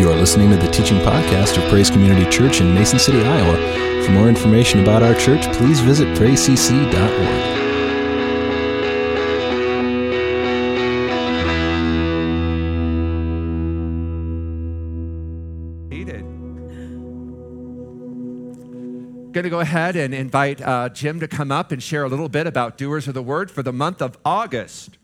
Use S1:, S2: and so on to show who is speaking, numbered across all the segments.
S1: You are listening to the teaching podcast of Praise Community Church in Mason City, Iowa. For more information about our church, please visit praisecc.org.
S2: Going to go ahead and invite uh, Jim to come up and share a little bit about Doers of the Word for the month of August.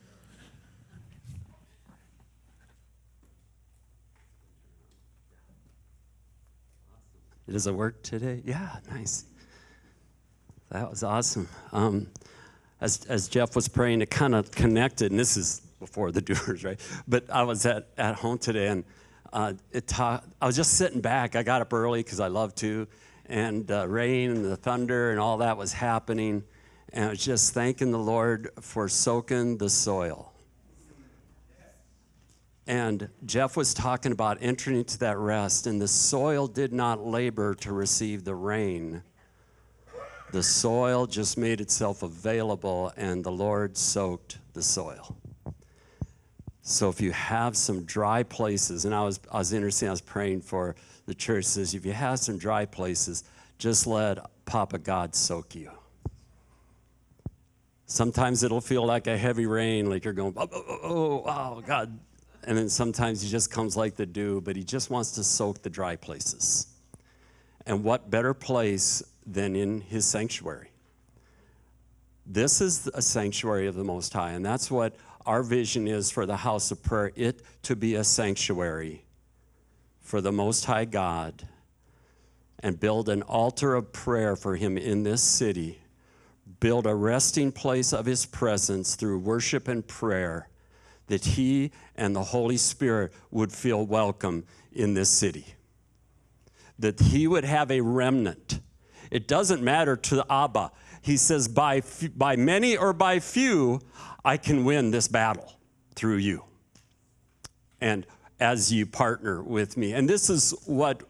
S3: Does it work today? Yeah, nice. That was awesome. Um, as, as Jeff was praying, it kind of connected, and this is before the doers, right? But I was at, at home today, and uh, it ta- I was just sitting back. I got up early because I love to, and uh, rain and the thunder and all that was happening. And I was just thanking the Lord for soaking the soil. And Jeff was talking about entering into that rest, and the soil did not labor to receive the rain. The soil just made itself available, and the Lord soaked the soil. So if you have some dry places, and I was, I was interested, I was praying for the church, says if you have some dry places, just let Papa God soak you. Sometimes it'll feel like a heavy rain, like you're going, oh, oh, oh, oh, oh, oh God, and then sometimes he just comes like the dew, but he just wants to soak the dry places. And what better place than in his sanctuary? This is a sanctuary of the Most High, and that's what our vision is for the house of prayer it to be a sanctuary for the Most High God and build an altar of prayer for him in this city, build a resting place of his presence through worship and prayer that he and the Holy Spirit would feel welcome in this city. That he would have a remnant. It doesn't matter to Abba. He says, by, by many or by few, I can win this battle through you. And as you partner with me. And this is what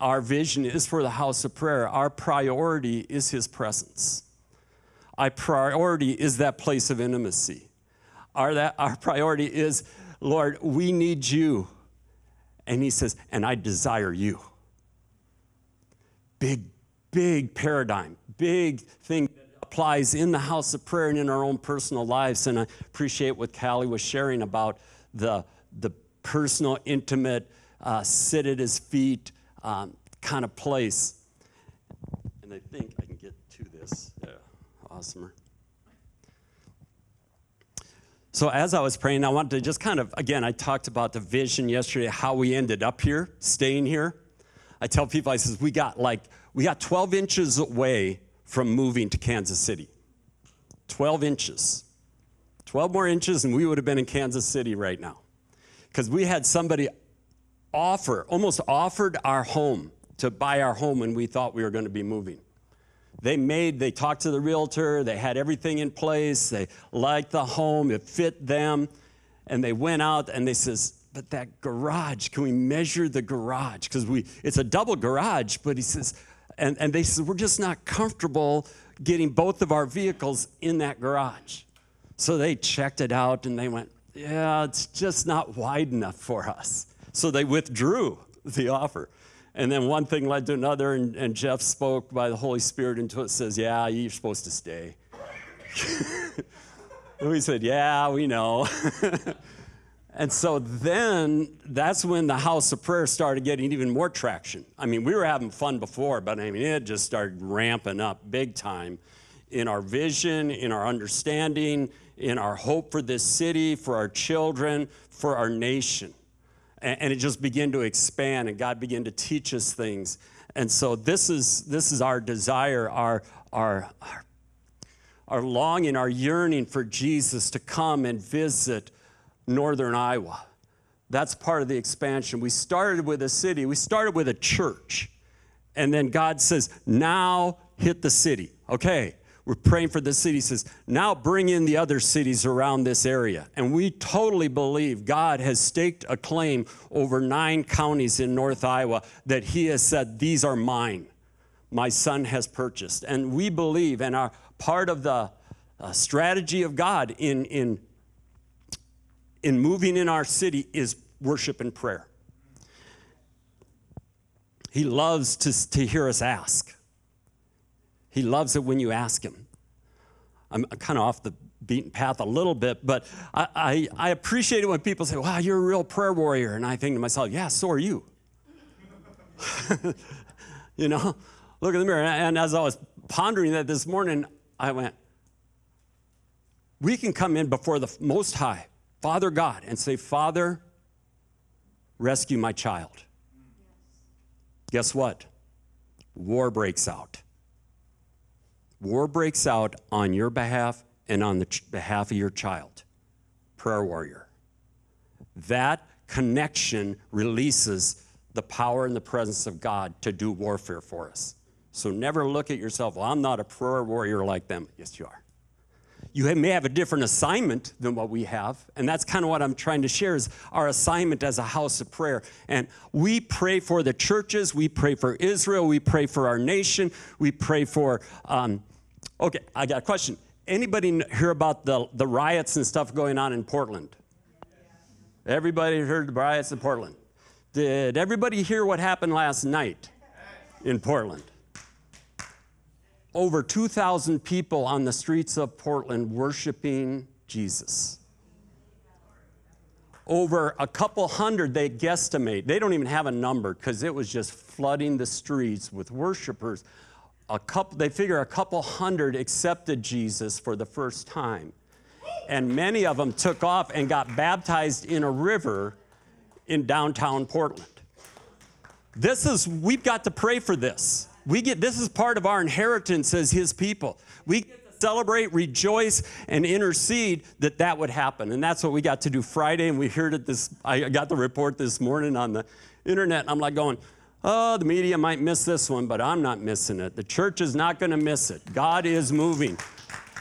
S3: our vision is for the house of prayer. Our priority is his presence. Our priority is that place of intimacy our, that, our priority is, Lord, we need you. And he says, and I desire you. Big, big paradigm, big thing that applies in the house of prayer and in our own personal lives. And I appreciate what Callie was sharing about the, the personal, intimate, uh, sit at his feet um, kind of place. And I think I can get to this. Yeah, awesomer. So, as I was praying, I wanted to just kind of, again, I talked about the vision yesterday, how we ended up here, staying here. I tell people, I says, we got like, we got 12 inches away from moving to Kansas City. 12 inches. 12 more inches, and we would have been in Kansas City right now. Because we had somebody offer, almost offered our home to buy our home when we thought we were going to be moving. They made, they talked to the realtor, they had everything in place, they liked the home, it fit them, and they went out and they says, but that garage, can we measure the garage? Because we it's a double garage, but he says, and, and they said, we're just not comfortable getting both of our vehicles in that garage. So they checked it out and they went, yeah, it's just not wide enough for us. So they withdrew the offer. And then one thing led to another, and, and Jeff spoke by the Holy Spirit into it, says, Yeah, you're supposed to stay. we said, Yeah, we know. and so then that's when the house of prayer started getting even more traction. I mean, we were having fun before, but I mean, it just started ramping up big time in our vision, in our understanding, in our hope for this city, for our children, for our nation and, it just began to expand and god began to teach us things. And so this is this is our desire our our our, our longing our yearning for jesus to come and visit northern iowa. That's part of the expansion. We started with a city. We started with a church. And then god says now hit the city. Okay we're praying for the city. He says, now bring in the other cities around this area. And we totally believe God has staked a claim over nine counties in North Iowa that He has said, These are mine. My son has purchased. And we believe, and are part of the uh, strategy of God in, in, in moving in our city is worship and prayer. He loves to, to hear us ask. He loves it when you ask Him. I'm kind of off the beaten path a little bit, but I, I, I, appreciate it when people say, wow, you're a real prayer warrior. And I think to myself, yeah, so are you. you know, look in the mirror. And as I was pondering that this morning, I went, we can come in before the Most High, Father God, and say, Father, rescue my child. Guess what? War breaks out. War breaks out on your behalf and on the ch- behalf of your child. Prayer warrior. That connection releases the power and the presence of God to do warfare for us. So never look at yourself, well, I'm not a prayer warrior like them. Yes, you are you may have a different assignment than what we have and that's kind of what i'm trying to share is our assignment as a house of prayer and we pray for the churches we pray for israel we pray for our nation we pray for um, okay i got a question anybody hear about the, the riots and stuff going on in portland everybody heard the riots in portland did everybody hear what happened last night in portland over 2,000 people on the streets of Portland worshiping Jesus. Over a couple hundred, they guesstimate. They don't even have a number because it was just flooding the streets with worshipers. A couple, they figure a couple hundred accepted Jesus for the first time. And many of them took off and got baptized in a river in downtown Portland. This is, we've got to pray for this. We get this is part of our inheritance as his people. We celebrate, rejoice, and intercede that that would happen. And that's what we got to do Friday. And we heard it this, I got the report this morning on the internet. And I'm like going, oh, the media might miss this one, but I'm not missing it. The church is not going to miss it. God is moving.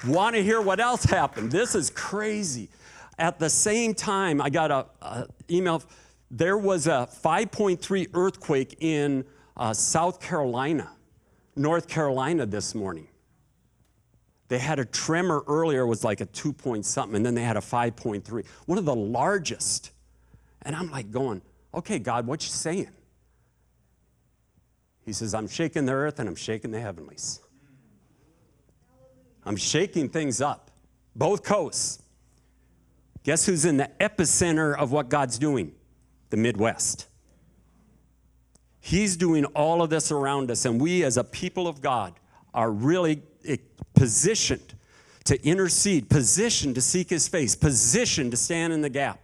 S3: Want to hear what else happened? This is crazy. At the same time, I got an email. There was a 5.3 earthquake in uh, South Carolina, North Carolina this morning. They had a tremor earlier, was like a two point something, and then they had a 5.3, one of the largest. And I'm like going, okay, God, what you saying? He says, I'm shaking the earth and I'm shaking the heavenlies. I'm shaking things up, both coasts. Guess who's in the epicenter of what God's doing? The Midwest. He's doing all of this around us, and we as a people of God are really positioned to intercede, positioned to seek his face, positioned to stand in the gap.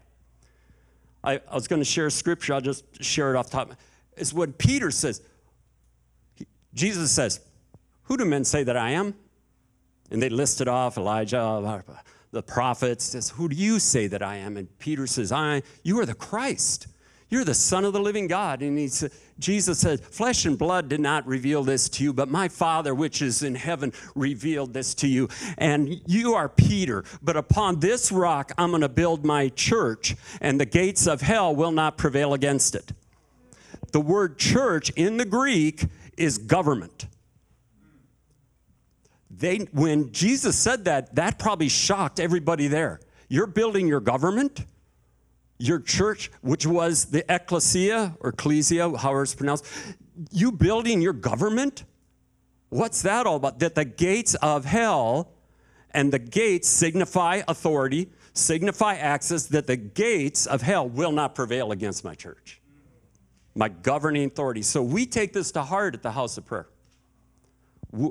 S3: I, I was going to share scripture, I'll just share it off top. It's what Peter says. Jesus says, Who do men say that I am? And they listed off Elijah, the prophets. Says, Who do you say that I am? And Peter says, I, You are the Christ. You're the Son of the living God. And he said, Jesus said, Flesh and blood did not reveal this to you, but my Father, which is in heaven, revealed this to you. And you are Peter, but upon this rock I'm going to build my church, and the gates of hell will not prevail against it. The word church in the Greek is government. They, when Jesus said that, that probably shocked everybody there. You're building your government? your church, which was the ecclesia or ecclesia, however it's pronounced, you building your government? What's that all about? That the gates of hell and the gates signify authority, signify access, that the gates of hell will not prevail against my church, my governing authority. So we take this to heart at the house of prayer.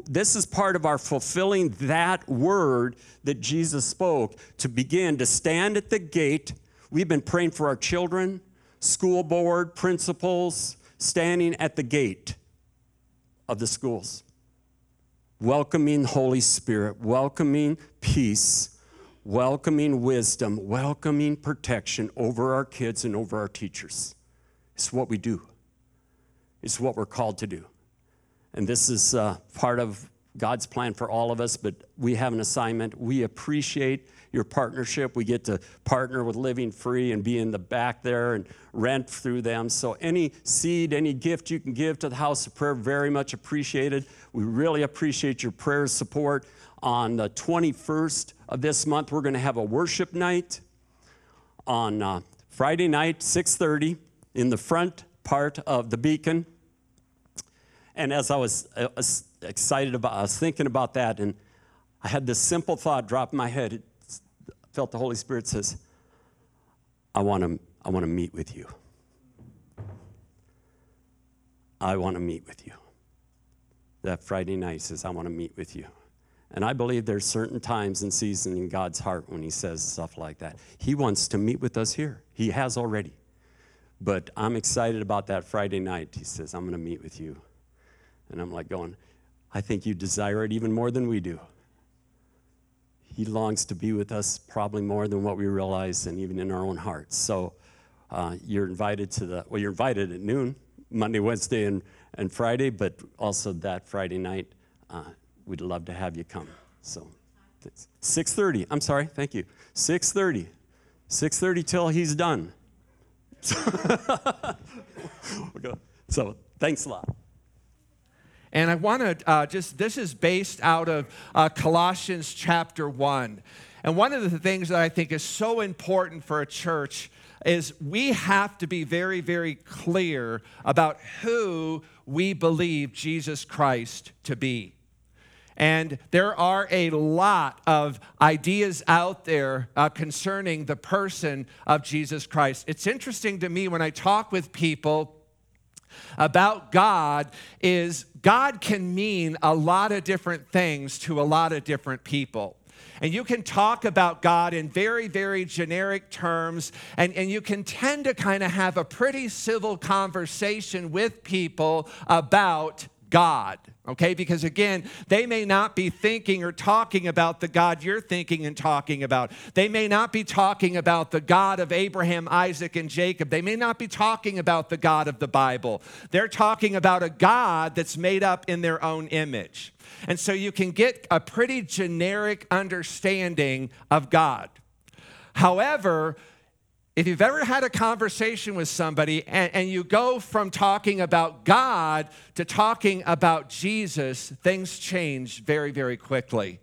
S3: This is part of our fulfilling that word that Jesus spoke to begin to stand at the gate We've been praying for our children, school board, principals, standing at the gate of the schools, welcoming Holy Spirit, welcoming peace, welcoming wisdom, welcoming protection over our kids and over our teachers. It's what we do, it's what we're called to do. And this is uh, part of God's plan for all of us, but we have an assignment. We appreciate your partnership. We get to partner with Living Free and be in the back there and rent through them. So, any seed, any gift you can give to the House of Prayer, very much appreciated. We really appreciate your prayer support. On the 21st of this month, we're going to have a worship night on uh, Friday night, 6:30, in the front part of the Beacon. And as I was, I excited about, I was thinking about that, and I had this simple thought drop in my head. It felt the Holy Spirit says, I want to, I want to meet with you. I want to meet with you. That Friday night says, I want to meet with you. And I believe there's certain times and seasons in God's heart when He says stuff like that. He wants to meet with us here. He has already. But I'm excited about that Friday night. He says, I'm going to meet with you. And I'm like going, I think you desire it even more than we do. He longs to be with us probably more than what we realize and even in our own hearts. So uh, you're invited to the, well, you're invited at noon, Monday, Wednesday, and, and Friday, but also that Friday night, uh, we'd love to have you come. So 6.30, I'm sorry, thank you. 6.30, 6.30 till he's done. so thanks a lot.
S2: And I want to uh, just, this is based out of uh, Colossians chapter 1. And one of the things that I think is so important for a church is we have to be very, very clear about who we believe Jesus Christ to be. And there are a lot of ideas out there uh, concerning the person of Jesus Christ. It's interesting to me when I talk with people about God is God can mean a lot of different things to a lot of different people. And you can talk about God in very, very generic terms, and, and you can tend to kind of have a pretty civil conversation with people about God, okay? Because again, they may not be thinking or talking about the God you're thinking and talking about. They may not be talking about the God of Abraham, Isaac, and Jacob. They may not be talking about the God of the Bible. They're talking about a God that's made up in their own image. And so you can get a pretty generic understanding of God. However, if you've ever had a conversation with somebody and, and, you go from talking about God to talking about Jesus, things change very, very quickly.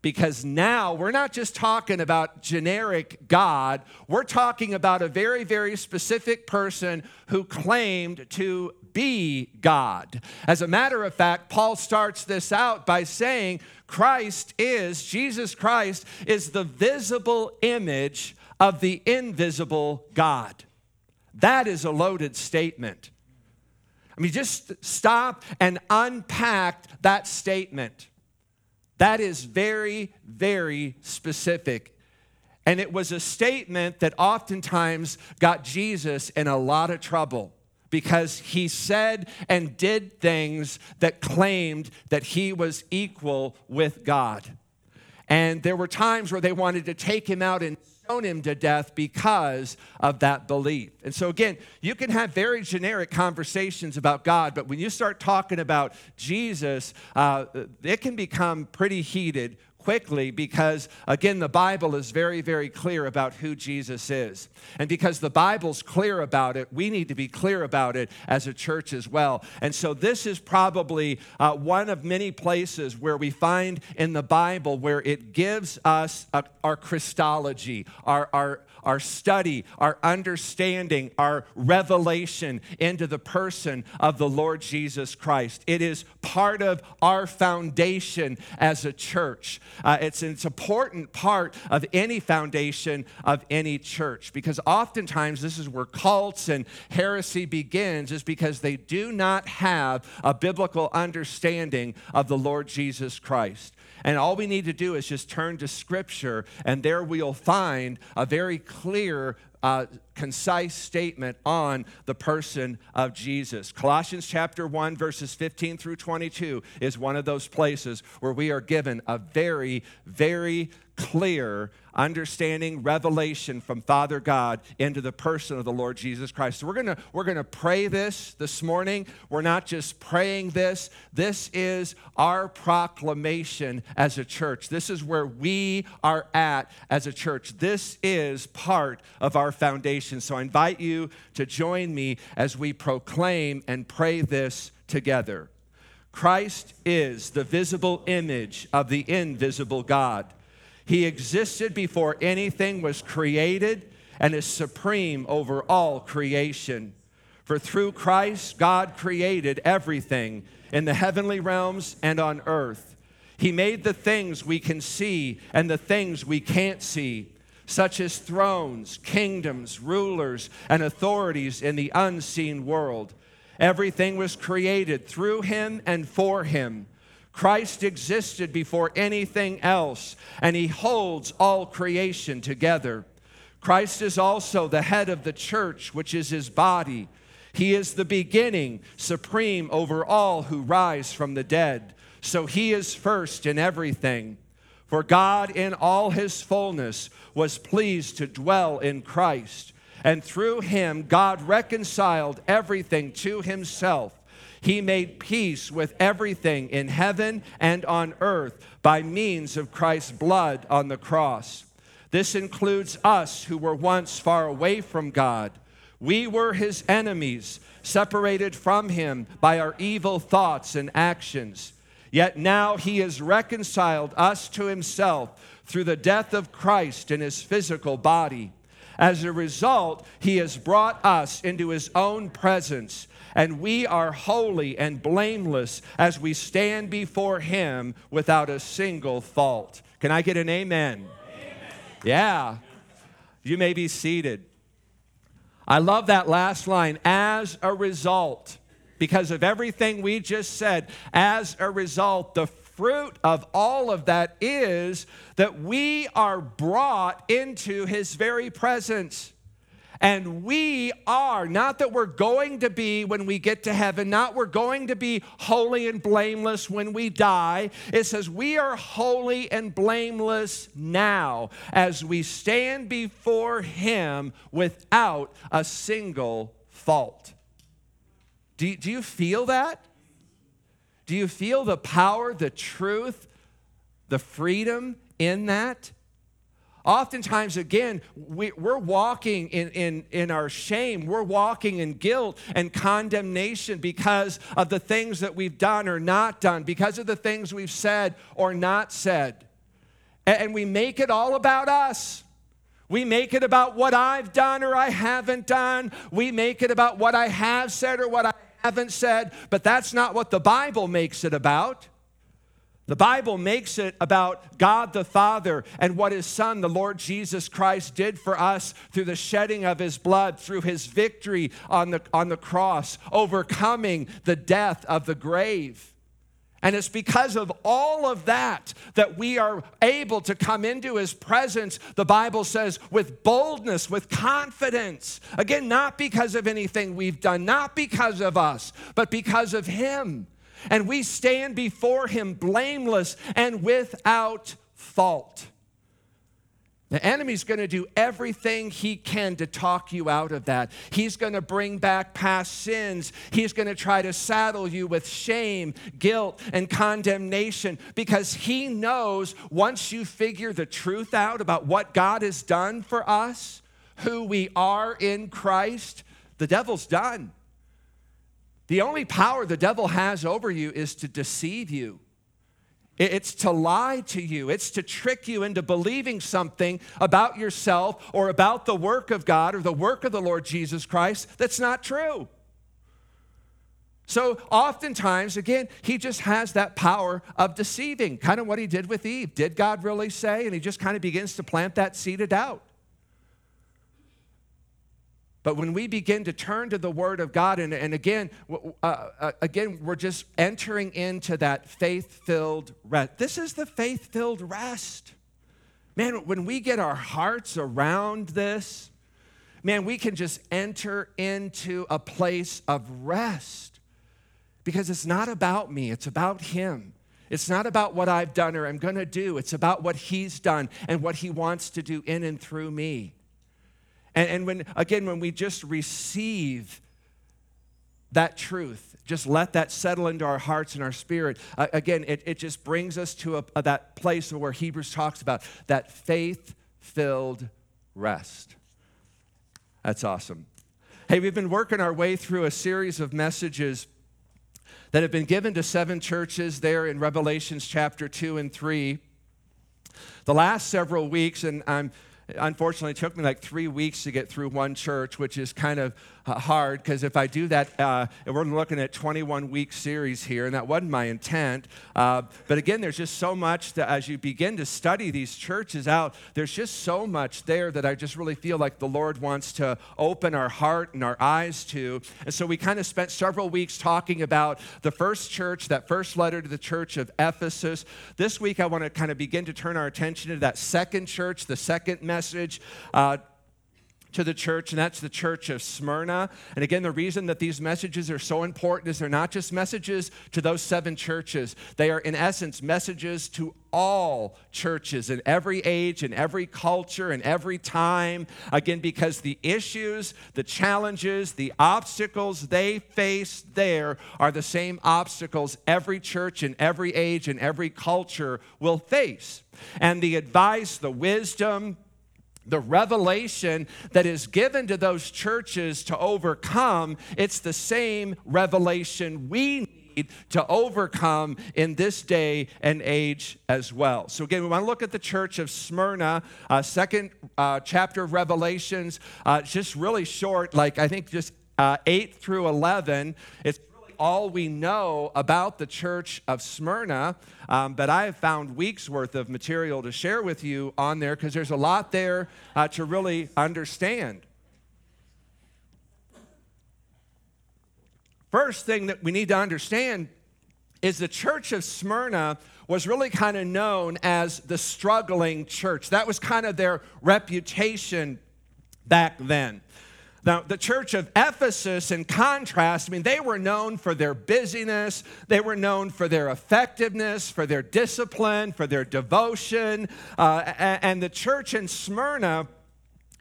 S2: Because now we're not just talking about generic God, we're talking about a very, very specific person who claimed to be God. As a matter of fact, Paul starts this out by saying Christ is, Jesus Christ is the visible image of the invisible God. That is a loaded statement. I mean, just stop and unpack that statement. That is very, very specific. And it was a statement that oftentimes got Jesus in a lot of trouble because he said and did things that claimed that he was equal with God. And there were times where they wanted to take him out and stone him to death because of that belief. And so, again, you can have very generic conversations about God, but when you start talking about Jesus, uh, it can become pretty heated quickly because, again, the Bible is very, very clear about who Jesus is. And because the Bible's clear about it, we need to be clear about it as a church as well. And so, this is probably uh, one of many places where we find in the Bible where it gives us a, our Christology, our, our our study, our understanding, our revelation into the person of the Lord Jesus Christ. It is part of our foundation as a church. Uh, it's an important part of any foundation of any church because oftentimes this is where cults and heresy begins, is because they do not have a biblical understanding of the Lord Jesus Christ. And all we need to do is just turn to Scripture, and there we'll find a very clear uh, concise statement on the person of Jesus. Colossians chapter 1, verses 15 through 22 is one of those places where we are given a very, very clear understanding revelation from father god into the person of the lord jesus christ. So we're gonna we're gonna pray this this morning. We're not just praying this. This is our proclamation as a church. This is where we are at as a church. This is part of our foundation. So i invite you to join me as we proclaim and pray this together. Christ is the visible image of the invisible god he existed before anything was created and is supreme over all creation. For through Christ, God created everything, in the heavenly realms and on earth. He made the things we can see and the things we can't see, such as thrones, kingdoms, rulers, and authorities in the unseen world. Everything was created through him and for him. Christ existed before anything else, and he holds all creation together. Christ is also the head of the church, which is his body. He is the beginning, supreme over all who rise from the dead. So he is first in everything. For God, in all his fullness, was pleased to dwell in Christ. And through him, God reconciled everything to himself he made peace with everything in heaven and on earth by means of Christ's blood on the cross. This includes us who were once far away from God. We were his enemies, separated from him by our evil thoughts and actions. Yet now he has reconciled us to himself through the death of Christ in his physical body. As a result, he has brought us into his own presence and we are holy and blameless as we stand before Him without a single fault. Can I get an amen? amen? Yeah. You may be seated. I love that last line as a result, because of everything we just said, as a result, the fruit of all of that is that we are brought into His very presence. And we are, not that we're going to be when we get to heaven, not we're going to be holy and blameless when we die. It says we are holy and blameless now as we stand before Him without a single fault. Do do you feel that? Do you feel the power, the truth, the freedom in that? Oftentimes, again, we, are walking in, in, in our shame. We're walking in guilt and condemnation because of the things that we've done or not done, because of the things we've said or not said. And, and we make it all about us. We make it about what I've done or I haven't done. We make it about what I have said or what I haven't said, but that's not what the Bible makes it about. The Bible makes it about God the Father and what His Son, the Lord Jesus Christ, did for us through the shedding of His blood, through His victory on the, on the cross, overcoming the death of the grave. And it's because of all of that that we are able to come into His presence, the Bible says, with boldness, with confidence. Again, not because of anything we've done, not because of us, but because of Him and we stand before him blameless and without fault. The enemy's going to do everything he can to talk you out of that. He's going to bring back past sins. He's going to try to saddle you with shame, guilt, and condemnation because he knows once you figure the truth out about what God has done for us, who we are in Christ, the devil's done. The only power the devil has over you is to deceive you. It's to lie to you. It's to trick you into believing something about yourself or about the work of God or the work of the Lord Jesus Christ that's not true. So, oftentimes, again, he just has that power of deceiving, kind of what he did with Eve. Did God really say? And he just kind of begins to plant that seed of doubt. But when we begin to turn to the Word of God, and, and again, uh, uh, again, we're just entering into that faith-filled rest. This is the faith-filled rest. Man, when we get our hearts around this, man, we can just enter into a place of rest because it's not about me, it's about Him. It's not about what I've done or I'm going to do. It's about what He's done and what He wants to do in and through me. And, and when, again, when we just receive that truth, just let that settle into our hearts and our spirit, uh, again, it, it just brings us to a, a, that place where Hebrews talks about that faith filled rest. That's awesome. Hey, we've been working our way through a series of messages that have been given to seven churches there in Revelations chapter 2 and 3. The last several weeks, and I'm unfortunately, it took me like three weeks to get through one church, which is kind of hard because if I do that, uh, we're looking at 21 week series here, and that wasn't my intent. Uh, but again, there's just so much that as you begin to study these churches out, there's just so much there that I just really feel like the Lord wants to open our heart and our eyes to. And so we kind of spent several weeks talking about the first church, that first letter to the church of Ephesus. This week, I want to kind of begin to turn our attention to that second church, the second message. Uh, to the church, and that's the church of Smyrna. And again, the reason that these messages are so important is they're not just messages to those seven churches, they are, in essence, messages to all churches in every age, in every culture, in every time. Again, because the issues, the challenges, the obstacles they face there are the same obstacles every church in every age and every culture will face. And the advice, the wisdom, the revelation that is given to those churches to overcome, it's the same revelation we need to overcome in this day and age as well. So, again, we want to look at the church of Smyrna, uh, second uh, chapter of Revelations, uh, just really short, like I think just uh, 8 through 11. It's all we know about the church of Smyrna, um, but I have found weeks worth of material to share with you on there because there's a lot there uh, to really understand. First thing that we need to understand is the church of Smyrna was really kind of known as the struggling church. That was kind of their reputation back then. Now, the church of Ephesus, in contrast, I mean, they were known for their busyness, they were known for their effectiveness, for their discipline, for their devotion. Uh, and the church in Smyrna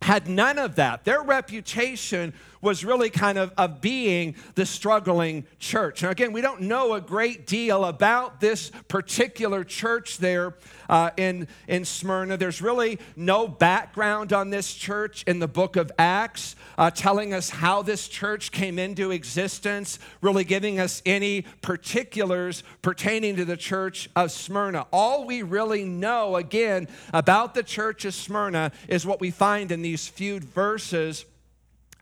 S2: had none of that. Their reputation was really kind of of being the struggling church. Now, again, we don't know a great deal about this particular church there uh, in, in Smyrna. There's really no background on this church in the book of Acts, uh, telling us how this church came into existence, really giving us any particulars pertaining to the church of Smyrna. All we really know, again, about the church of Smyrna is what we find in these few verses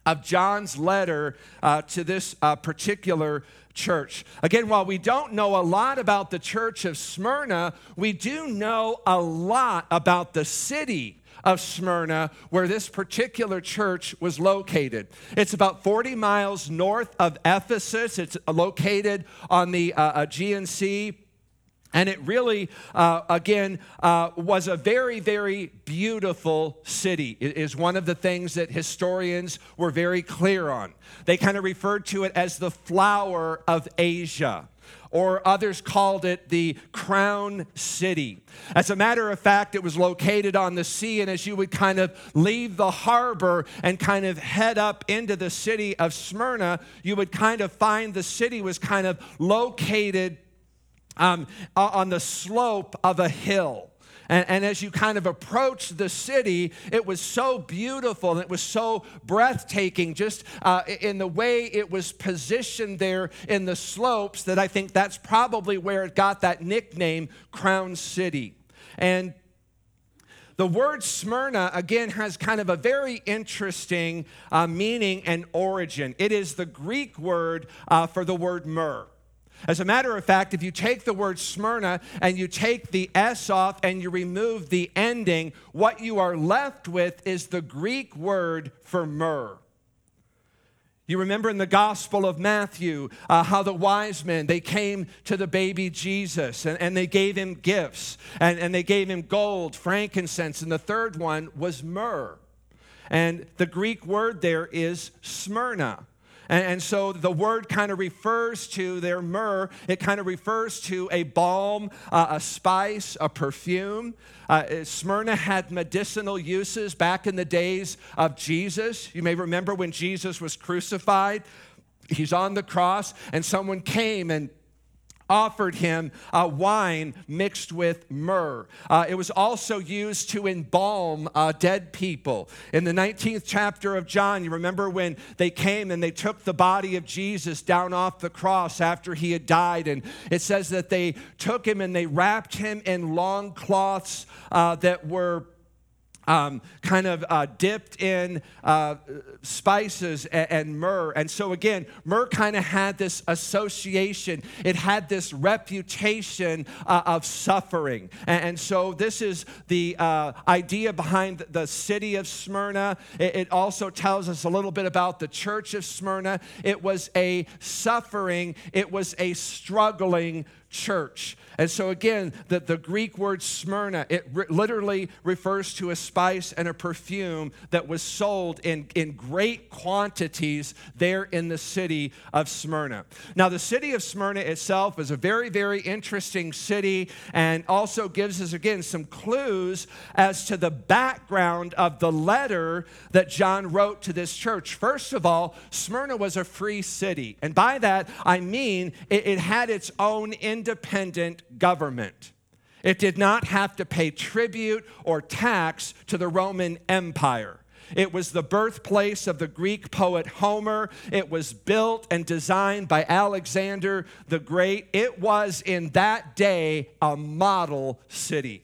S2: of John's letter uh, to this uh, particular church. Again, while we don't know a lot about the church of Smyrna, we do know a lot about the city of Smyrna, where this particular church was located. It's about 40 miles north of Ephesus. It's located on the uh, Aegean Sea and it really, uh, again, uh, was a very, very beautiful city. It is one of the things that historians were very clear on. They kind of referred to it as the flower of Asia or others called it the crown city. As a matter of fact, it was located on the sea, and as you would kind of leave the harbor and kind of head up into the city of Smyrna, you would kind of find the city was kind of located um, on the slope of a hill. And, and, as you kind of approached the city, it was so beautiful and it was so breathtaking just uh, in the way it was positioned there in the slopes that I think that's probably where it got that nickname, Crown City. And the word Smyrna, again, has kind of a very interesting uh, meaning and origin. It is the Greek word uh, for the word myrrh. As a matter of fact, if you take the word Smyrna and you take the S off and you remove the ending, what you are left with is the Greek word for myrrh. You remember in the Gospel of Matthew uh, how the wise men, they came to the baby Jesus and, and they gave him gifts and, and they gave him gold, frankincense, and the third one was myrrh. And the Greek word there is Smyrna. And, and so the word kind of refers to their myrrh, it kind of refers to a balm, uh, a spice, a perfume. Uh, Smyrna had medicinal uses back in the days of Jesus. You may remember when Jesus was crucified, he's on the cross, and someone came and offered him uh, wine mixed with myrrh. Uh, it was also used to embalm uh, dead people. In the 19th chapter of John, you remember when they came and they took the body of Jesus down off the cross after he had died, and it says that they took him and they wrapped him in long cloths uh, that were um, kind of uh, dipped in uh, spices and, and, myrrh. And so, again, myrrh kind of had this association, it had this reputation uh, of suffering. And, and, so, this is the uh, idea behind the city of Smyrna. It, it also tells us a little bit about the church of Smyrna. It was a suffering, it was a struggling church. And so, again, the, the Greek word Smyrna, it re- literally refers to a spice and a perfume that was sold in, in great quantities there in the city of Smyrna. Now, the city of Smyrna itself is a very, very interesting city and also gives us, again, some clues as to the background of the letter that John wrote to this church. First of all, Smyrna was a free city. And by that, I mean it, it had its own independent government. It did not have to pay tribute or tax to the Roman Empire. It was the birthplace of the Greek poet Homer. It was built and designed by Alexander the Great. It was in that day a model city.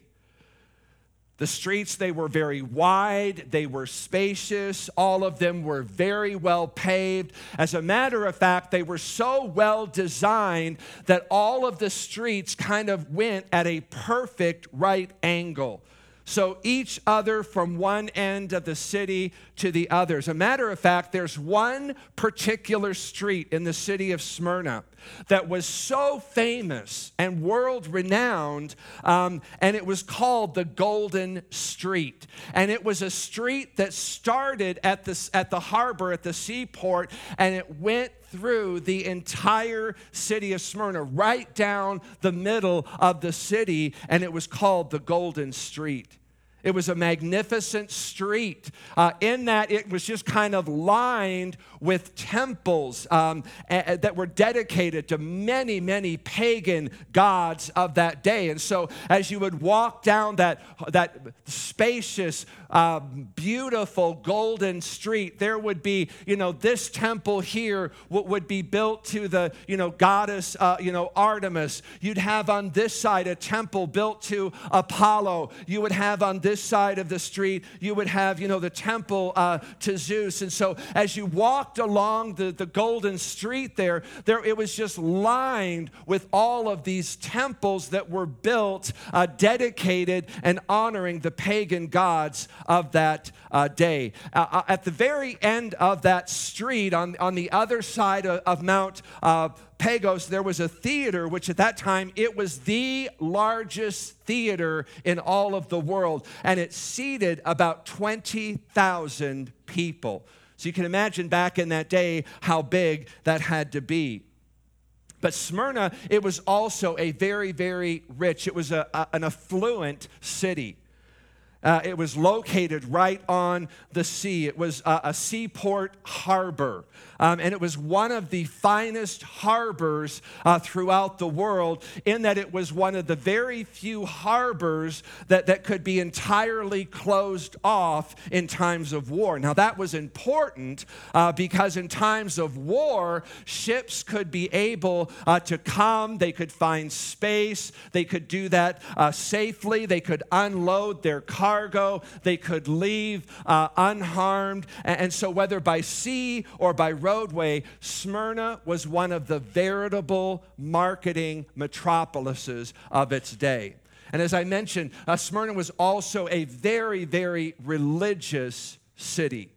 S2: The streets, they were very wide, they were spacious, all of them were very well paved. As a matter of fact, they were so well designed that all of the streets kind of went at a perfect right angle. So each other from one end of the city to the other. As a matter of fact, there's one particular street in the city of Smyrna that was so famous and world renowned, um, and it was called the Golden Street. And it was a street that started at the, at the harbor, at the seaport, and it went through the entire city of Smyrna, right down the middle of the city, and it was called the Golden Street. It was a magnificent street. Uh, in that, it was just kind of lined with temples um, that were dedicated to many, many pagan gods of that day. And so, as you would walk down that, that spacious, uh, beautiful golden street, there would be, you know, this temple here would be built to the, you know, goddess, uh, you know, Artemis. You'd have on this side a temple built to Apollo. You would have on this side of the street, you would have, you know, the temple uh, to Zeus. And so, as you walk walked along the, the golden street there, there it was just lined with all of these temples that were built, uh, dedicated and honoring the pagan gods of that uh, day. Uh, uh at the very end of that street, on, on the other side of, of Mount uh, Pagos, there was a theater, which at that time it was the largest theater in all of the world, and it seated about 20,000 people. So you can imagine back in that day how big that had to be. But Smyrna, it was also a very, very rich, it was a, a, an affluent city. Uh, it was located right on the sea. It was a, a seaport harbor. Um, and it was one of the finest harbors uh, throughout the world, in that it was one of the very few harbors that, that could be entirely closed off in times of war. Now, that was important uh, because in times of war, ships could be able uh, to come, they could find space, they could do that uh, safely, they could unload their cargo, they could leave uh, unharmed. And, and so, whether by sea or by roadway, Smyrna was one of the veritable marketing metropolises of its day. And as I mentioned, uh, Smyrna was also a very, very religious city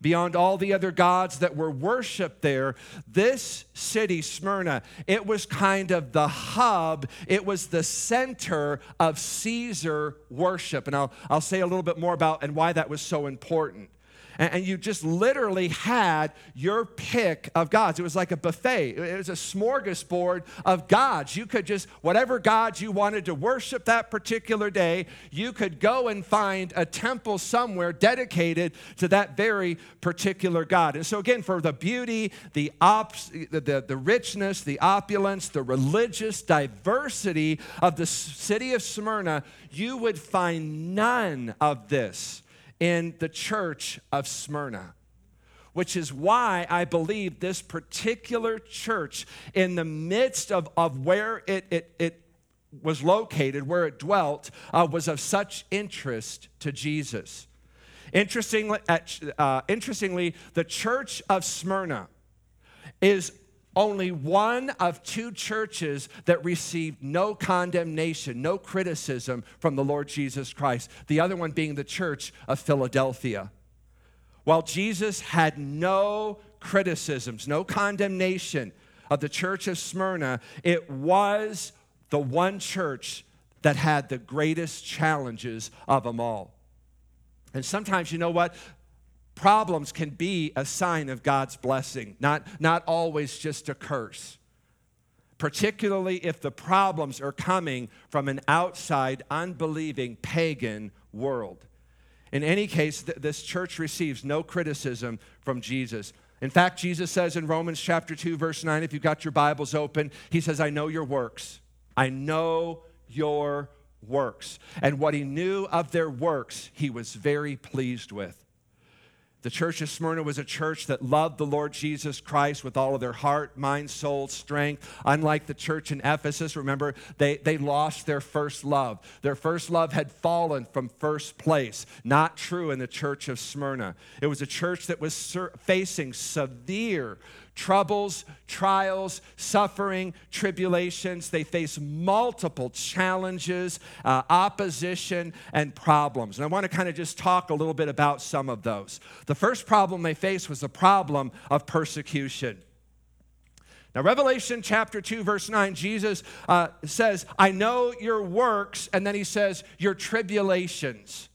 S2: beyond all the other gods that were worshiped there, this city, Smyrna, it was kind of the hub, it was the center of Caesar worship. And I'll, I'll say a little bit more about and why that was so important and, you just literally had your pick of gods. It was like a buffet, it was a smorgasbord of gods. You could just, whatever gods you wanted to worship that particular day, you could go and find a temple somewhere dedicated to that very particular God. And so, again, for the beauty, the, op- the, the, the richness, the opulence, the religious diversity of the city of Smyrna, you would find none of this in the church of Smyrna which is why I believe this particular church, in the midst of, of where it, it, it was located, where it dwelt, uh, was of such interest to Jesus. Interestingly, uh, interestingly, the church of Smyrna is only one of two churches that received no condemnation, no criticism from the Lord Jesus Christ, the other one being the church of Philadelphia. While Jesus had no criticisms, no condemnation of the church of Smyrna, it was the one church that had the greatest challenges of them all. And sometimes, you know what? Problems can be a sign of God's blessing, not, not always just a curse. Particularly if the problems are coming from an outside, unbelieving, pagan world. In any case, th- this church receives no criticism from Jesus. In fact, Jesus says in Romans chapter 2, verse 9, if you've got your Bibles open, he says, I know your works. I know your works. And what he knew of their works, he was very pleased with. The church of Smyrna was a church that loved the Lord Jesus Christ with all of their heart, mind, soul, strength. Unlike the church in Ephesus, remember, they, they lost their first love. Their first love had fallen from first place. Not true in the church of Smyrna. It was a church that was facing severe troubles, trials, suffering, tribulations. They face multiple challenges, uh, opposition, and problems. And I want to kind of just talk a little bit about some of those. The first problem they faced was the problem of persecution. Now, Revelation chapter 2, verse 9, Jesus uh, says, I know your works, and then he says, your tribulations.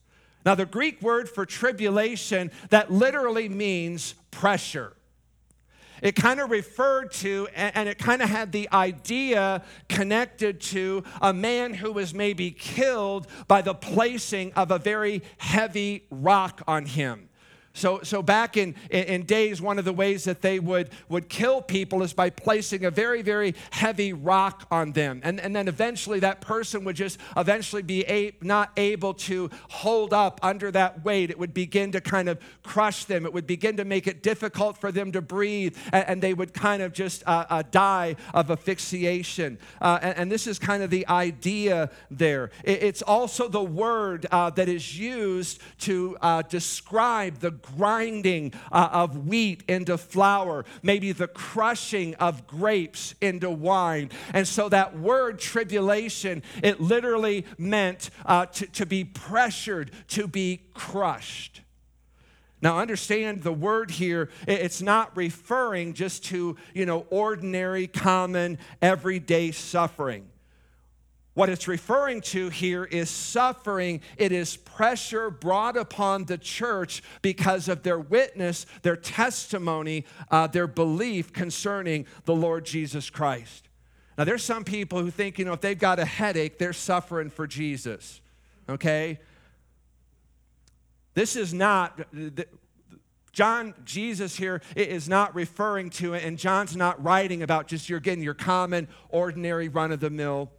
S2: Now, the Greek word for tribulation, that literally means pressure. It kind of referred to, and it kind of had the idea connected to a man who was maybe killed by the placing of a very heavy rock on him. So, so back in, in days, one of the ways that they would, would kill people is by placing a very, very heavy rock on them. And, and then eventually that person would just eventually be a, not able to hold up under that weight. It would begin to kind of crush them. It would begin to make it difficult for them to breathe. And, and they would kind of just uh, uh, die of asphyxiation. Uh, and, and, this is kind of the idea there. It, it's also the word uh, that is used to uh, describe the grinding uh, of wheat into flour, maybe the crushing of grapes into wine. And so that word tribulation, it literally meant uh, to, to be pressured, to be crushed. Now understand the word here, it's not referring just to, you know, ordinary, common, everyday suffering. What it's referring to here is suffering. It is pressure brought upon the church because of their witness, their testimony, uh, their belief concerning the Lord Jesus Christ. Now, there's some people who think, you know, if they've got a headache, they're suffering for Jesus. Okay? This is not. John, Jesus here is not referring to it, and John's not writing about just your, again, your common, ordinary, run of the mill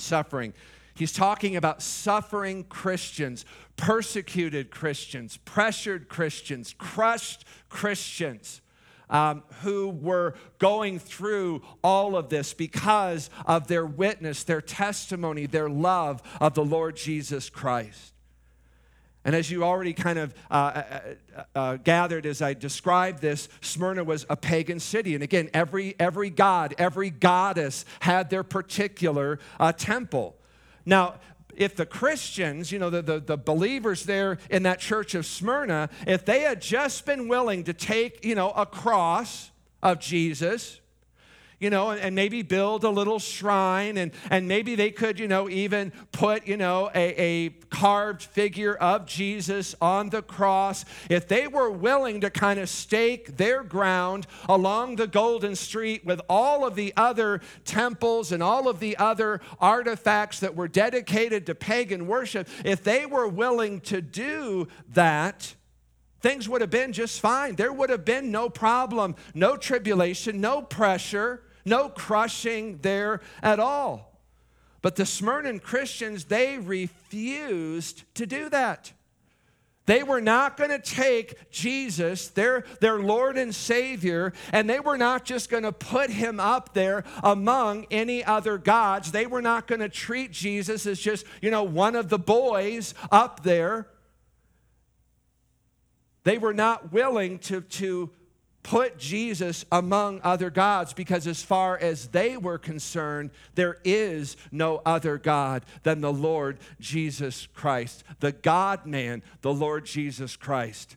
S2: suffering. He's talking about suffering Christians, persecuted Christians, pressured Christians, crushed Christians. Um, who were going through all of this because of their witness, their testimony, their love of the Lord Jesus Christ. And as you already kind of uh, uh, uh, uh, gathered as I described this, Smyrna was a pagan city. And again, every, every god, every goddess had their particular uh, temple. Now, if the Christians, you know, the, the, the, believers there in that church of Smyrna, if they had just been willing to take, you know, a cross of Jesus, you know, and, maybe build a little shrine, and, and maybe they could, you know, even put, you know, a, a carved figure of Jesus on the cross. If they were willing to kind of stake their ground along the Golden Street with all of the other temples and all of the other artifacts that were dedicated to pagan worship, if they were willing to do that, things would have been just fine. There would have been no problem, no tribulation, no pressure no crushing there at all. But the Smyrna Christians, they refused to do that. They were not going to take Jesus, their, their Lord and Savior, and they were not just going to put him up there among any other gods. They were not going to treat Jesus as just, you know, one of the boys up there. They were not willing to, to put Jesus among other gods because, as far as they were concerned, there is no other God than the Lord Jesus Christ, the God man, the Lord Jesus Christ.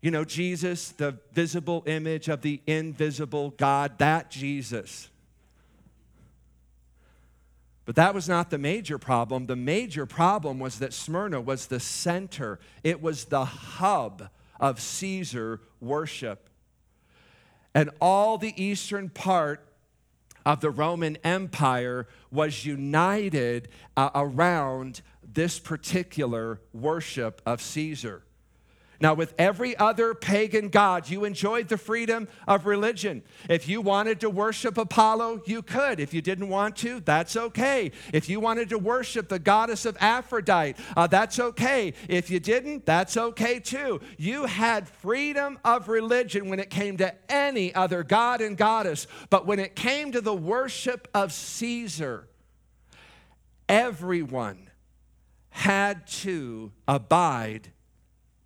S2: You know, Jesus, the visible image of the invisible God, that Jesus. But that was not the major problem. The major problem was that Smyrna was the center, it was the hub of Caesar worship and all the eastern part of the Roman Empire was united uh, around this particular worship of Caesar. Now, with every other pagan god, you enjoyed the freedom of religion. If you wanted to worship Apollo, you could. If you didn't want to, that's okay. If you wanted to worship the goddess of Aphrodite, uh, that's okay. If you didn't, that's okay too. You had freedom of religion when it came to any other god and goddess. But when it came to the worship of Caesar, everyone had to abide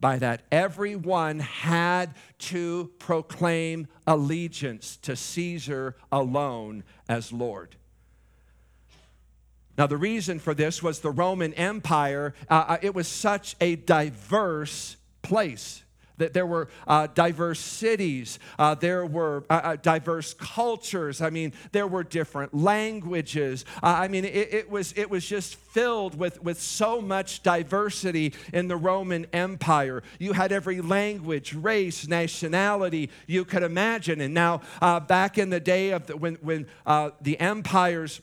S2: by that, everyone had to proclaim allegiance to Caesar alone as Lord. Now, the reason for this was the Roman Empire, uh, uh it was such a diverse place that there were uh, diverse cities, uh, there were uh, uh diverse cultures. I mean, there were different languages. Uh, I mean, it, it, was, it was just filled with, with so much diversity in the Roman Empire. You had every language, race, nationality you could imagine. And now, uh, back in the day of the, when, when the empires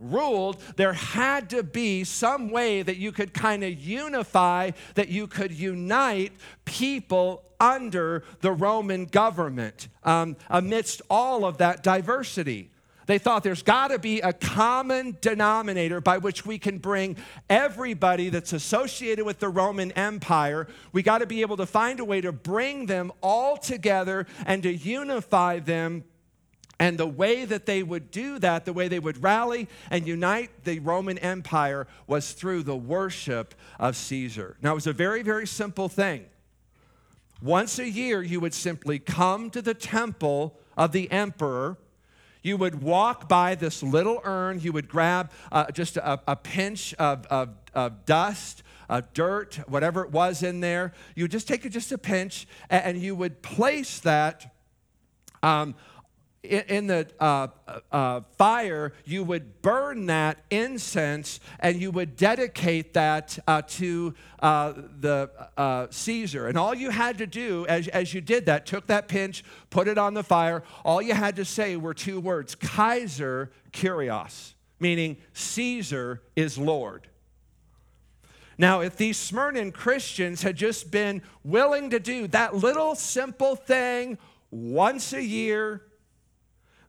S2: ruled, there had to be some way that you could kind of unify, that you could unite people under the Roman government um, amidst all of that diversity. They thought there's got to be a common denominator by which we can bring everybody that's associated with the Roman Empire. We got to be able to find a way to bring them all together and to unify them and the way that they would do that, the way they would rally and unite the Roman Empire, was through the worship of Caesar. Now, it was a very, very simple thing. Once a year, you would simply come to the temple of the emperor. You would walk by this little urn. You would grab uh, just a, a pinch of, of, of dust, uh, dirt, whatever it was in there. You would just take just a pinch and you would place that um, in the uh, uh, fire, you would burn that incense and you would dedicate that uh, to uh, the uh, Caesar. And all you had to do as, as you did that, took that pinch, put it on the fire, all you had to say were two words Kaiser Kyrios, meaning Caesar is Lord. Now, if these Smyrnan Christians had just been willing to do that little simple thing once a year,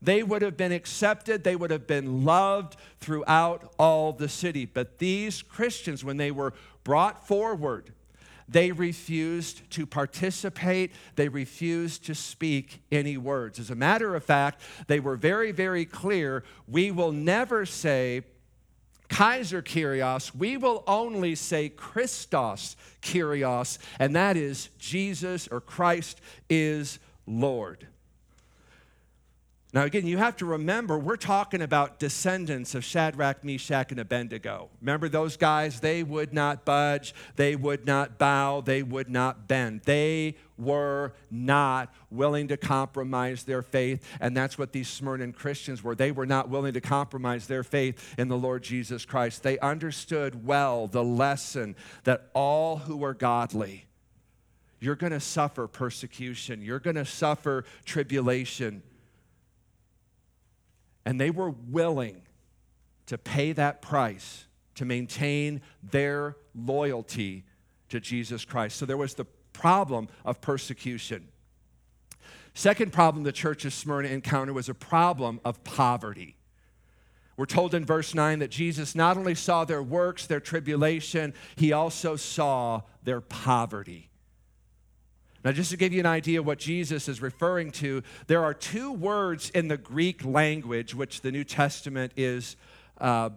S2: they would have been accepted, they would have been loved throughout all the city. But these Christians, when they were brought forward, they refused to participate. They refused to speak any words. As a matter of fact, they were very, very clear we will never say, Kaiser Kyrios, we will only say Christos Kyrios, and that is Jesus or Christ is Lord. Now, again, you have to remember, we're talking about descendants of Shadrach, Meshach, and Abednego. Remember those guys? They would not budge, they would not bow, they would not bend. They were not willing to compromise their faith, and that's what these Smyrna Christians were. They were not willing to compromise their faith in the Lord Jesus Christ. They understood well the lesson that all who are godly, you're going to suffer persecution, you're going to suffer tribulation and they were willing to pay that price to maintain their loyalty to Jesus Christ. So there was the problem of persecution. Second problem the church of Smyrna encountered was a problem of poverty. We're told in verse 9 that Jesus not only saw their works, their tribulation, he also saw their poverty. Now, just to give you an idea what Jesus is referring to, there are two words in the Greek language, which the New Testament is uh,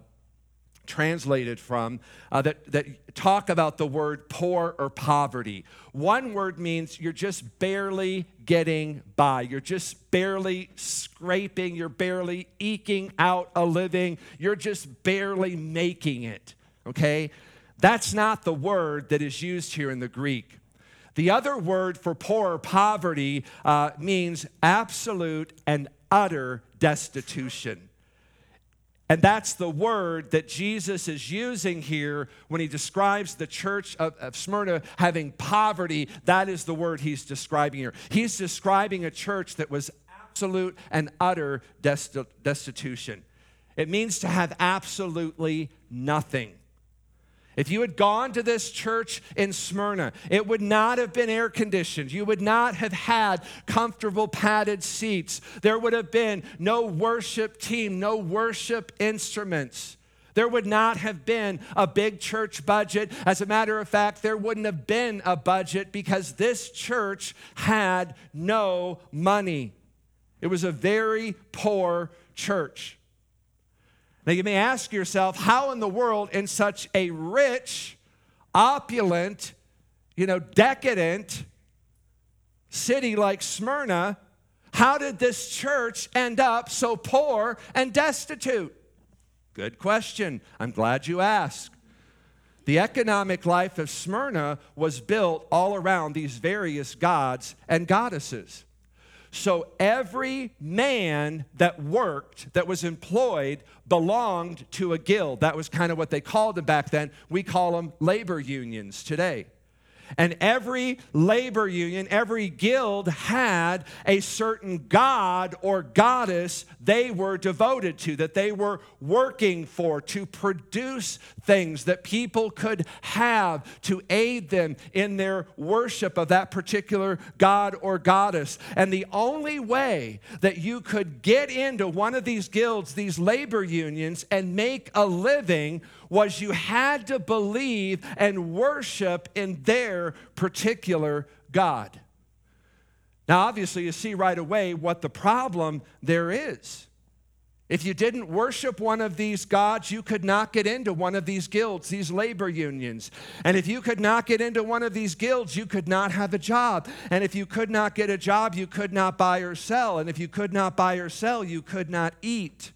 S2: translated from, uh, that, that talk about the word poor or poverty. One word means you're just barely getting by, you're just barely scraping, you're barely eking out a living, you're just barely making it, okay? That's not the word that is used here in the Greek. The other word for poor poverty uh, means absolute and utter destitution. And that's the word that Jesus is using here when he describes the church of, of, Smyrna having poverty. That is the word he's describing here. He's describing a church that was absolute and utter destitution. It means to have absolutely nothing. If you had gone to this church in Smyrna, it would not have been air conditioned. You would not have had comfortable padded seats. There would have been no worship team, no worship instruments. There would not have been a big church budget. As a matter of fact, there wouldn't have been a budget because this church had no money. It was a very poor church. Now, you may ask yourself, how in the world, in such a rich, opulent, you know, decadent city like Smyrna, how did this church end up so poor and destitute? Good question. I'm glad you asked. The economic life of Smyrna was built all around these various gods and goddesses. So every man that worked, that was employed, belonged to a guild. That was kind of what they called them back then. We call them labor unions today. And every labor union, every guild had a certain god or goddess they were devoted to, that they were working for to produce things that people could have to aid them in their worship of that particular god or goddess. And the only way that you could get into one of these guilds, these labor unions, and make a living was you had to believe and worship in their particular God. Now, obviously, you see right away what the problem there is. If you didn't worship one of these gods, you could not get into one of these guilds, these labor unions. And if you could not get into one of these guilds, you could not have a job. And if you could not get a job, you could not buy or sell. And if you could not buy or sell, you could not eat.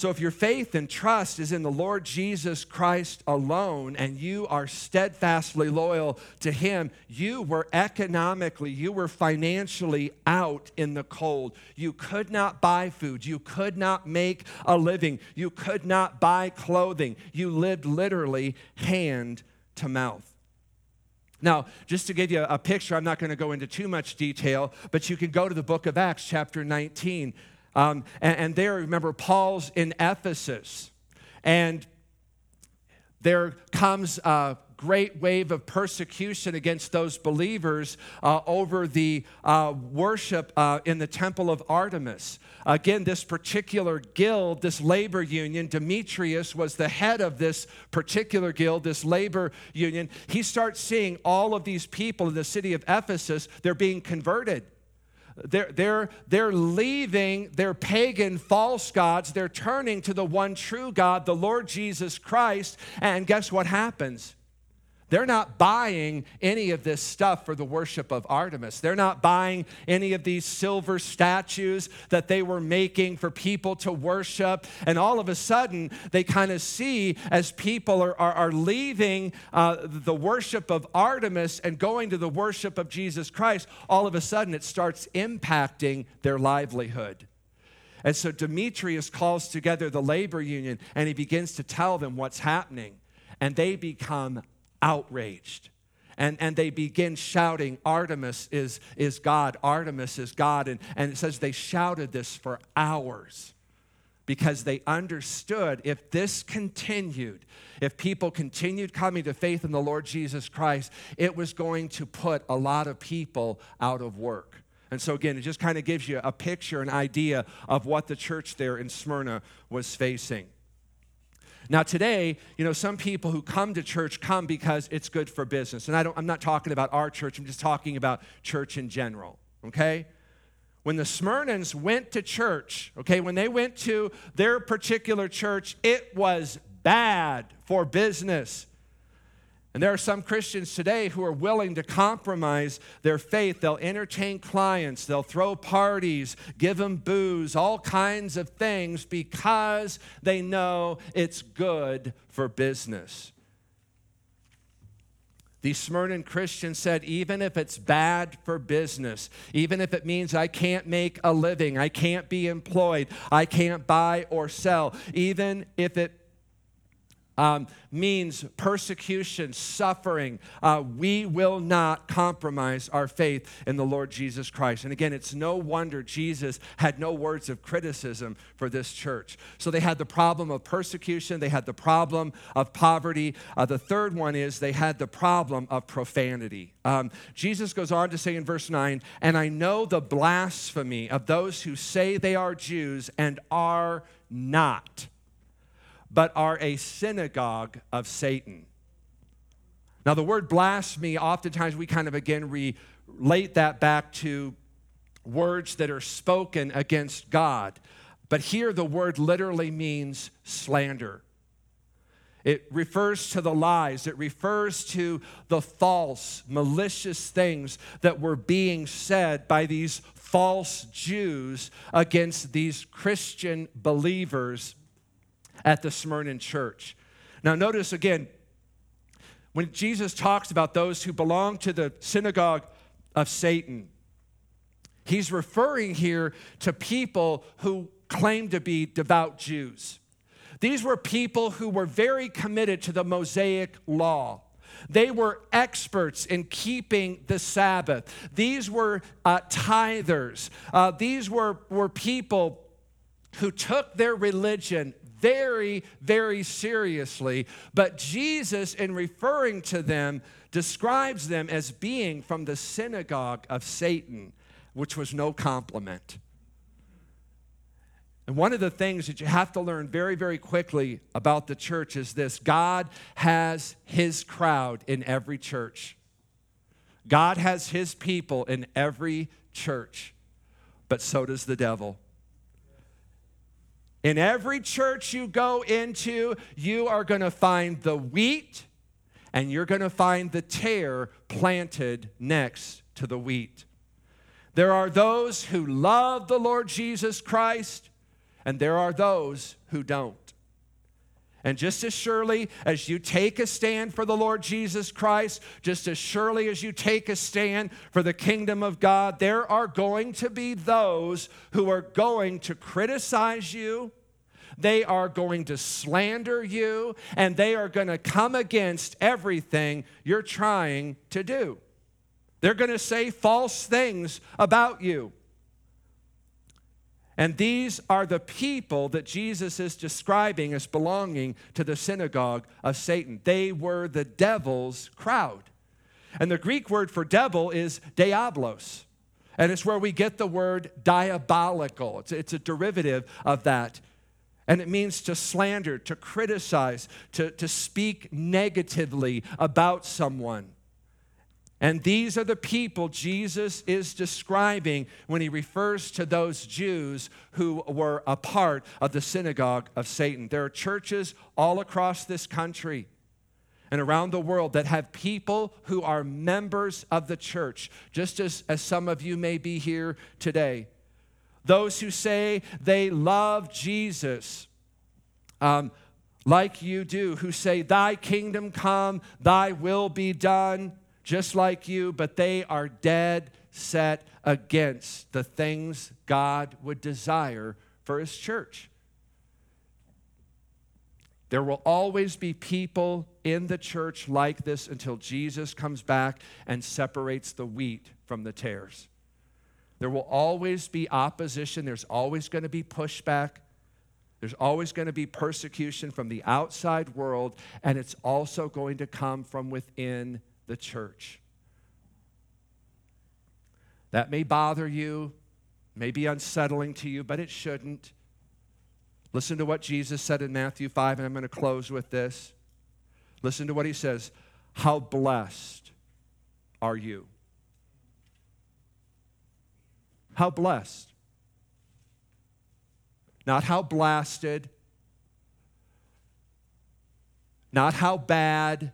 S2: So, if your faith and trust is in the Lord Jesus Christ alone and you are steadfastly loyal to Him, you were economically, you were financially out in the cold. You could not buy food. You could not make a living. You could not buy clothing. You lived literally hand to mouth. Now, just to give you a picture, I'm not going to go into too much detail, but you can go to the book of Acts, chapter 19. Um, and, and there, remember, Paul's in Ephesus. And there comes a great wave of persecution against those believers uh, over the uh, worship uh, in the temple of Artemis. Again, this particular guild, this labor union, Demetrius was the head of this particular guild, this labor union. He starts seeing all of these people in the city of Ephesus, they're being converted. They're, they're, they're leaving their pagan false gods. They're turning to the one true God, the Lord Jesus Christ. And guess what happens? They're not buying any of this stuff for the worship of Artemis. They're not buying any of these silver statues that they were making for people to worship. And all of a sudden, they kind of see as people are, are, are leaving uh, the worship of Artemis and going to the worship of Jesus Christ, all of a sudden it starts impacting their livelihood. And so Demetrius calls together the labor union and he begins to tell them what's happening. And they become outraged. And, and they begin shouting, Artemis is, is God, Artemis is God. And, and it says they shouted this for hours because they understood if this continued, if people continued coming to faith in the Lord Jesus Christ, it was going to put a lot of people out of work. And so, again, it just kind of gives you a picture, an idea of what the church there in Smyrna was facing. Now, today, you know, some people who come to church come because it's good for business. And I don't, I'm not talking about our church, I'm just talking about church in general, okay? When the Smyrnans went to church, okay, when they went to their particular church, it was bad for business. And there are some Christians today who are willing to compromise their faith. They'll entertain clients, they'll throw parties, give them booze, all kinds of things because they know it's good for business. The Smyrna Christian said, even if it's bad for business, even if it means I can't make a living, I can't be employed, I can't buy or sell, even if it um, means persecution, suffering. Uh, we will not compromise our faith in the Lord Jesus Christ. And again, it's no wonder Jesus had no words of criticism for this church. So they had the problem of persecution, they had the problem of poverty. Uh, the third one is they had the problem of profanity. Um, Jesus goes on to say in verse 9, and I know the blasphemy of those who say they are Jews and are not but are a synagogue of Satan. Now, the word blasphemy, oftentimes we kind of again relate that back to words that are spoken against God. But here the word literally means slander. It refers to the lies. It refers to the false, malicious things that were being said by these false Jews against these Christian believers at the Smyrna church. Now, notice again, when Jesus talks about those who belong to the synagogue of Satan, he's referring here to people who claim to be devout Jews. These were people who were very committed to the Mosaic law. They were experts in keeping the Sabbath. These were uh, tithers. Uh, these were, were people who took their religion very, very seriously. But Jesus, in referring to them, describes them as being from the synagogue of Satan, which was no compliment. And one of the things that you have to learn very, very quickly about the church is this God has his crowd in every church. God has his people in every church, but so does the devil. In every church you go into, you are going to find the wheat and you're going to find the tare planted next to the wheat. There are those who love the Lord Jesus Christ, and there are those who don't. And just as surely as you take a stand for the Lord Jesus Christ, just as surely as you take a stand for the kingdom of God, there are going to be those who are going to criticize you. They are going to slander you, and they are going to come against everything you're trying to do. They're going to say false things about you. And these are the people that Jesus is describing as belonging to the synagogue of Satan. They were the devil's crowd. And the Greek word for devil is diablos. And it's where we get the word diabolical. It's, it's a derivative of that. And it means to slander, to criticize, to, to speak negatively about someone. And these are the people Jesus is describing when he refers to those Jews who were a part of the synagogue of Satan. There are churches all across this country and around the world that have people who are members of the church, just as, as some of you may be here today. Those who say they love Jesus, um, like you do, who say, Thy kingdom come, Thy will be done just like you, but they are dead set against the things God would desire for His church. There will always be people in the church like this until Jesus comes back and separates the wheat from the tares. There will always be opposition, there's always going to be pushback. There's always going to be persecution from the outside world, and it's also going to come from within the church. That may bother you, may be unsettling to you, but it shouldn't. Listen to what Jesus said in Matthew 5, and I'm going to close with this. Listen to what he says How blessed are you? How blessed. Not how blasted, not how bad,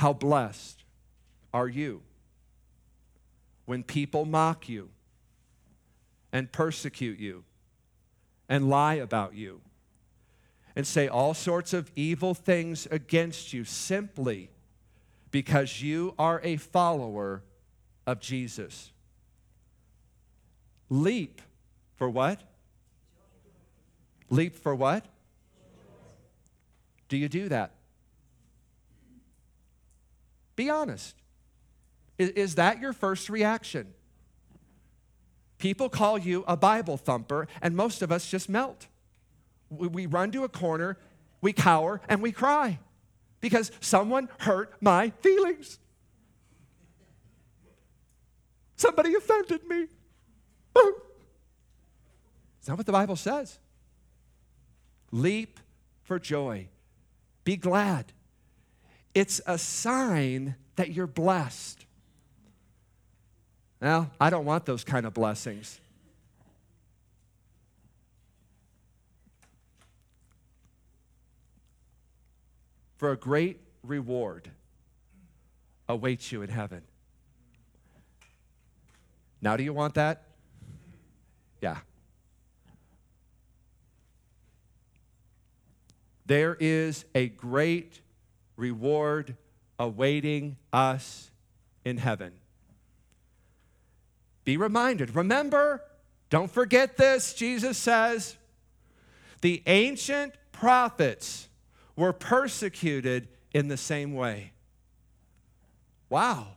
S2: how blessed are you when people mock you and persecute you and lie about you and say all sorts of evil things against you simply because you are a follower of Jesus. Leap for what? Leap for what? Do you do that? Be honest. Is, is that your first reaction? People call you a Bible thumper, and most of us just melt. We, we run to a corner, we cower, and we cry because someone hurt my feelings. Somebody offended me. Oh. Is that what the Bible says? Leap for joy. Be glad. It's a sign that you're blessed. Now, I don't want those kind of blessings. For a great reward awaits you in heaven. Now, do you want that? Yeah. There is a great reward awaiting us in heaven. Be reminded. Remember, don't forget this, Jesus says. The ancient prophets were persecuted in the same way. Wow.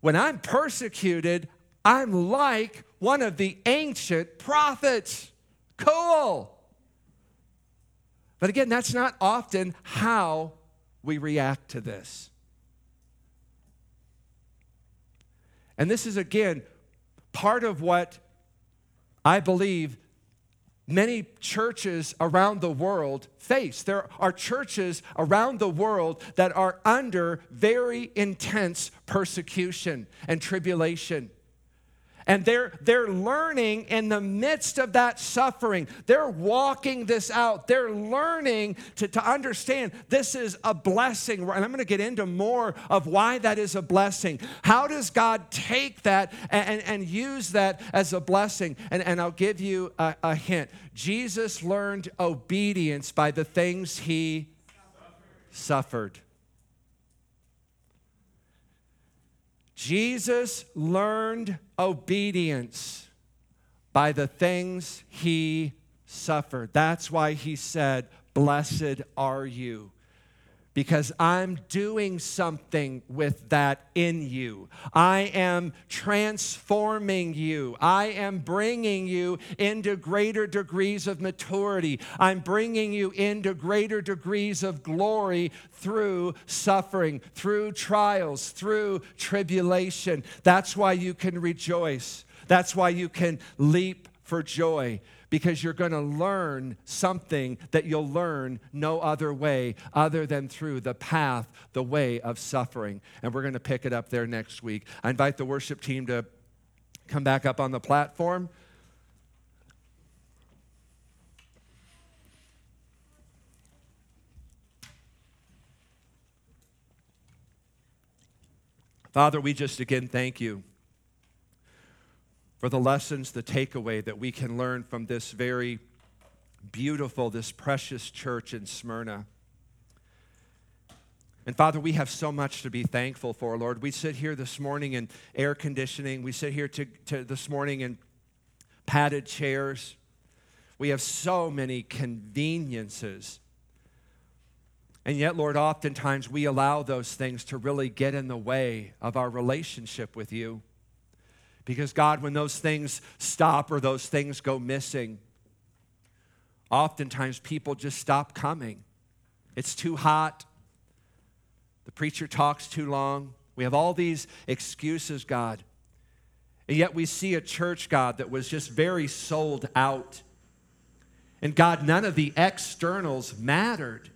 S2: When I'm persecuted, I'm like one of the ancient prophets. Cool. But again, that's not often how we react to this. And this is, again, part of what I believe many churches around the world face. There are churches around the world that are under very intense persecution and tribulation. And they're, they're learning in the midst of that suffering. They're walking this out. They're learning to, to understand this is a blessing. And I'm going to get into more of why that is a blessing. How does God take that and, and, and use that as a blessing? And, and I'll give you a, a hint. Jesus learned obedience by the things he suffered. suffered. Jesus learned obedience by the things he suffered. That's why he said, Blessed are you because I'm doing something with that in you. I am transforming you. I am bringing you into greater degrees of maturity. I'm bringing you into greater degrees of glory through suffering, through trials, through tribulation. That's why you can rejoice. That's why you can leap for joy because you're going to learn something that you'll learn no other way other than through the path, the way of suffering. And we're going to pick it up there next week. I invite the worship team to come back up on the platform. Father, we just again thank you for the lessons, the takeaway that we can learn from this very beautiful, this precious church in Smyrna. And Father, we have so much to be thankful for, Lord. We sit here this morning in air conditioning. We sit here to, to this morning in padded chairs. We have so many conveniences. And yet, Lord, oftentimes we allow those things to really get in the way of our relationship with you. Because, God, when those things stop or those things go missing, oftentimes people just stop coming. It's too hot. The preacher talks too long. We have all these excuses, God. And yet we see a church, God, that was just very sold out. And God, none of the externals mattered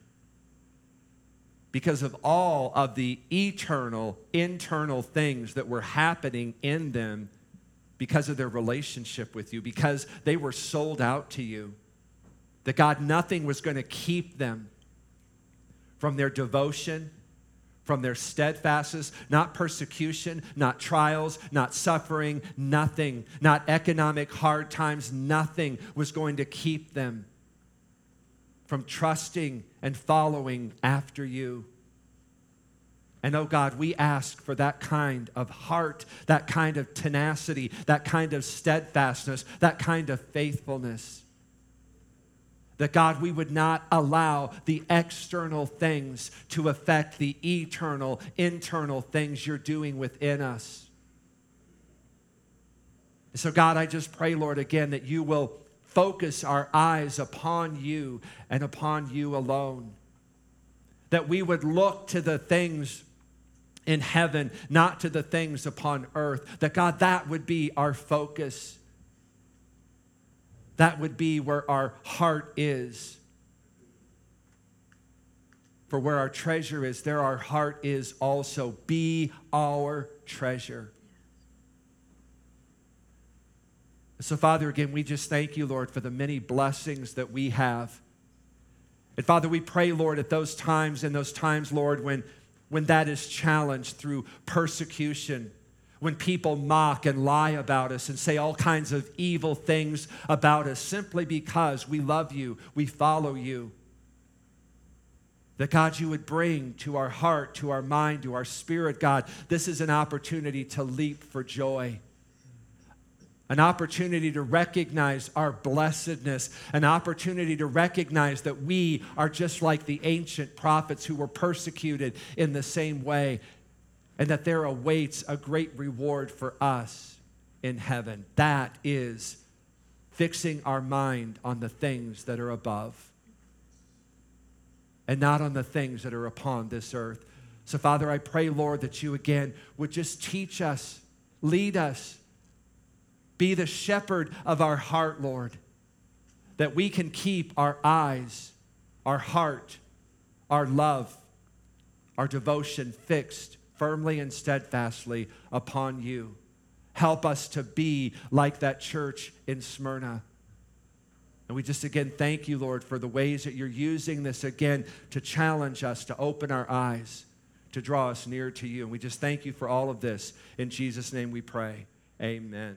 S2: because of all of the eternal, internal things that were happening in them because of their relationship with you, because they were sold out to you. That God, nothing was going to keep them from their devotion, from their steadfastness, not persecution, not trials, not suffering, nothing, not economic hard times, nothing was going to keep them from trusting and following after you. And oh God, we ask for that kind of heart, that kind of tenacity, that kind of steadfastness, that kind of faithfulness. That God, we would not allow the external things to affect the eternal, internal things you're doing within us. So, God, I just pray, Lord, again, that you will focus our eyes upon you and upon you alone. That we would look to the things in heaven, not to the things upon earth. That God, that would be our focus. That would be where our heart is. For where our treasure is, there our heart is also. Be our treasure. So, Father, again, we just thank you, Lord, for the many blessings that we have. And Father, we pray, Lord, at those times, in those times, Lord, when, when that is challenged through persecution, when people mock and lie about us and say all kinds of evil things about us simply because we love you, we follow you. That God, you would bring to our heart, to our mind, to our spirit, God, this is an opportunity to leap for joy an opportunity to recognize our blessedness, an opportunity to recognize that we are just like the ancient prophets who were persecuted in the same way, and that there awaits a great reward for us in heaven. That is fixing our mind on the things that are above and not on the things that are upon this earth. So, Father, I pray, Lord, that you again would just teach us, lead us be the shepherd of our heart, Lord, that we can keep our eyes, our heart, our love, our devotion fixed firmly and steadfastly upon you. Help us to be like that church in Smyrna. And we just again thank you, Lord, for the ways that you're using this again to challenge us, to open our eyes, to draw us near to you. And we just thank you for all of this. In Jesus' name we pray. Amen.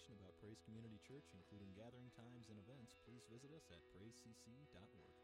S1: information about Praise Community Church, including gathering times and events, please visit us at praisecc.org.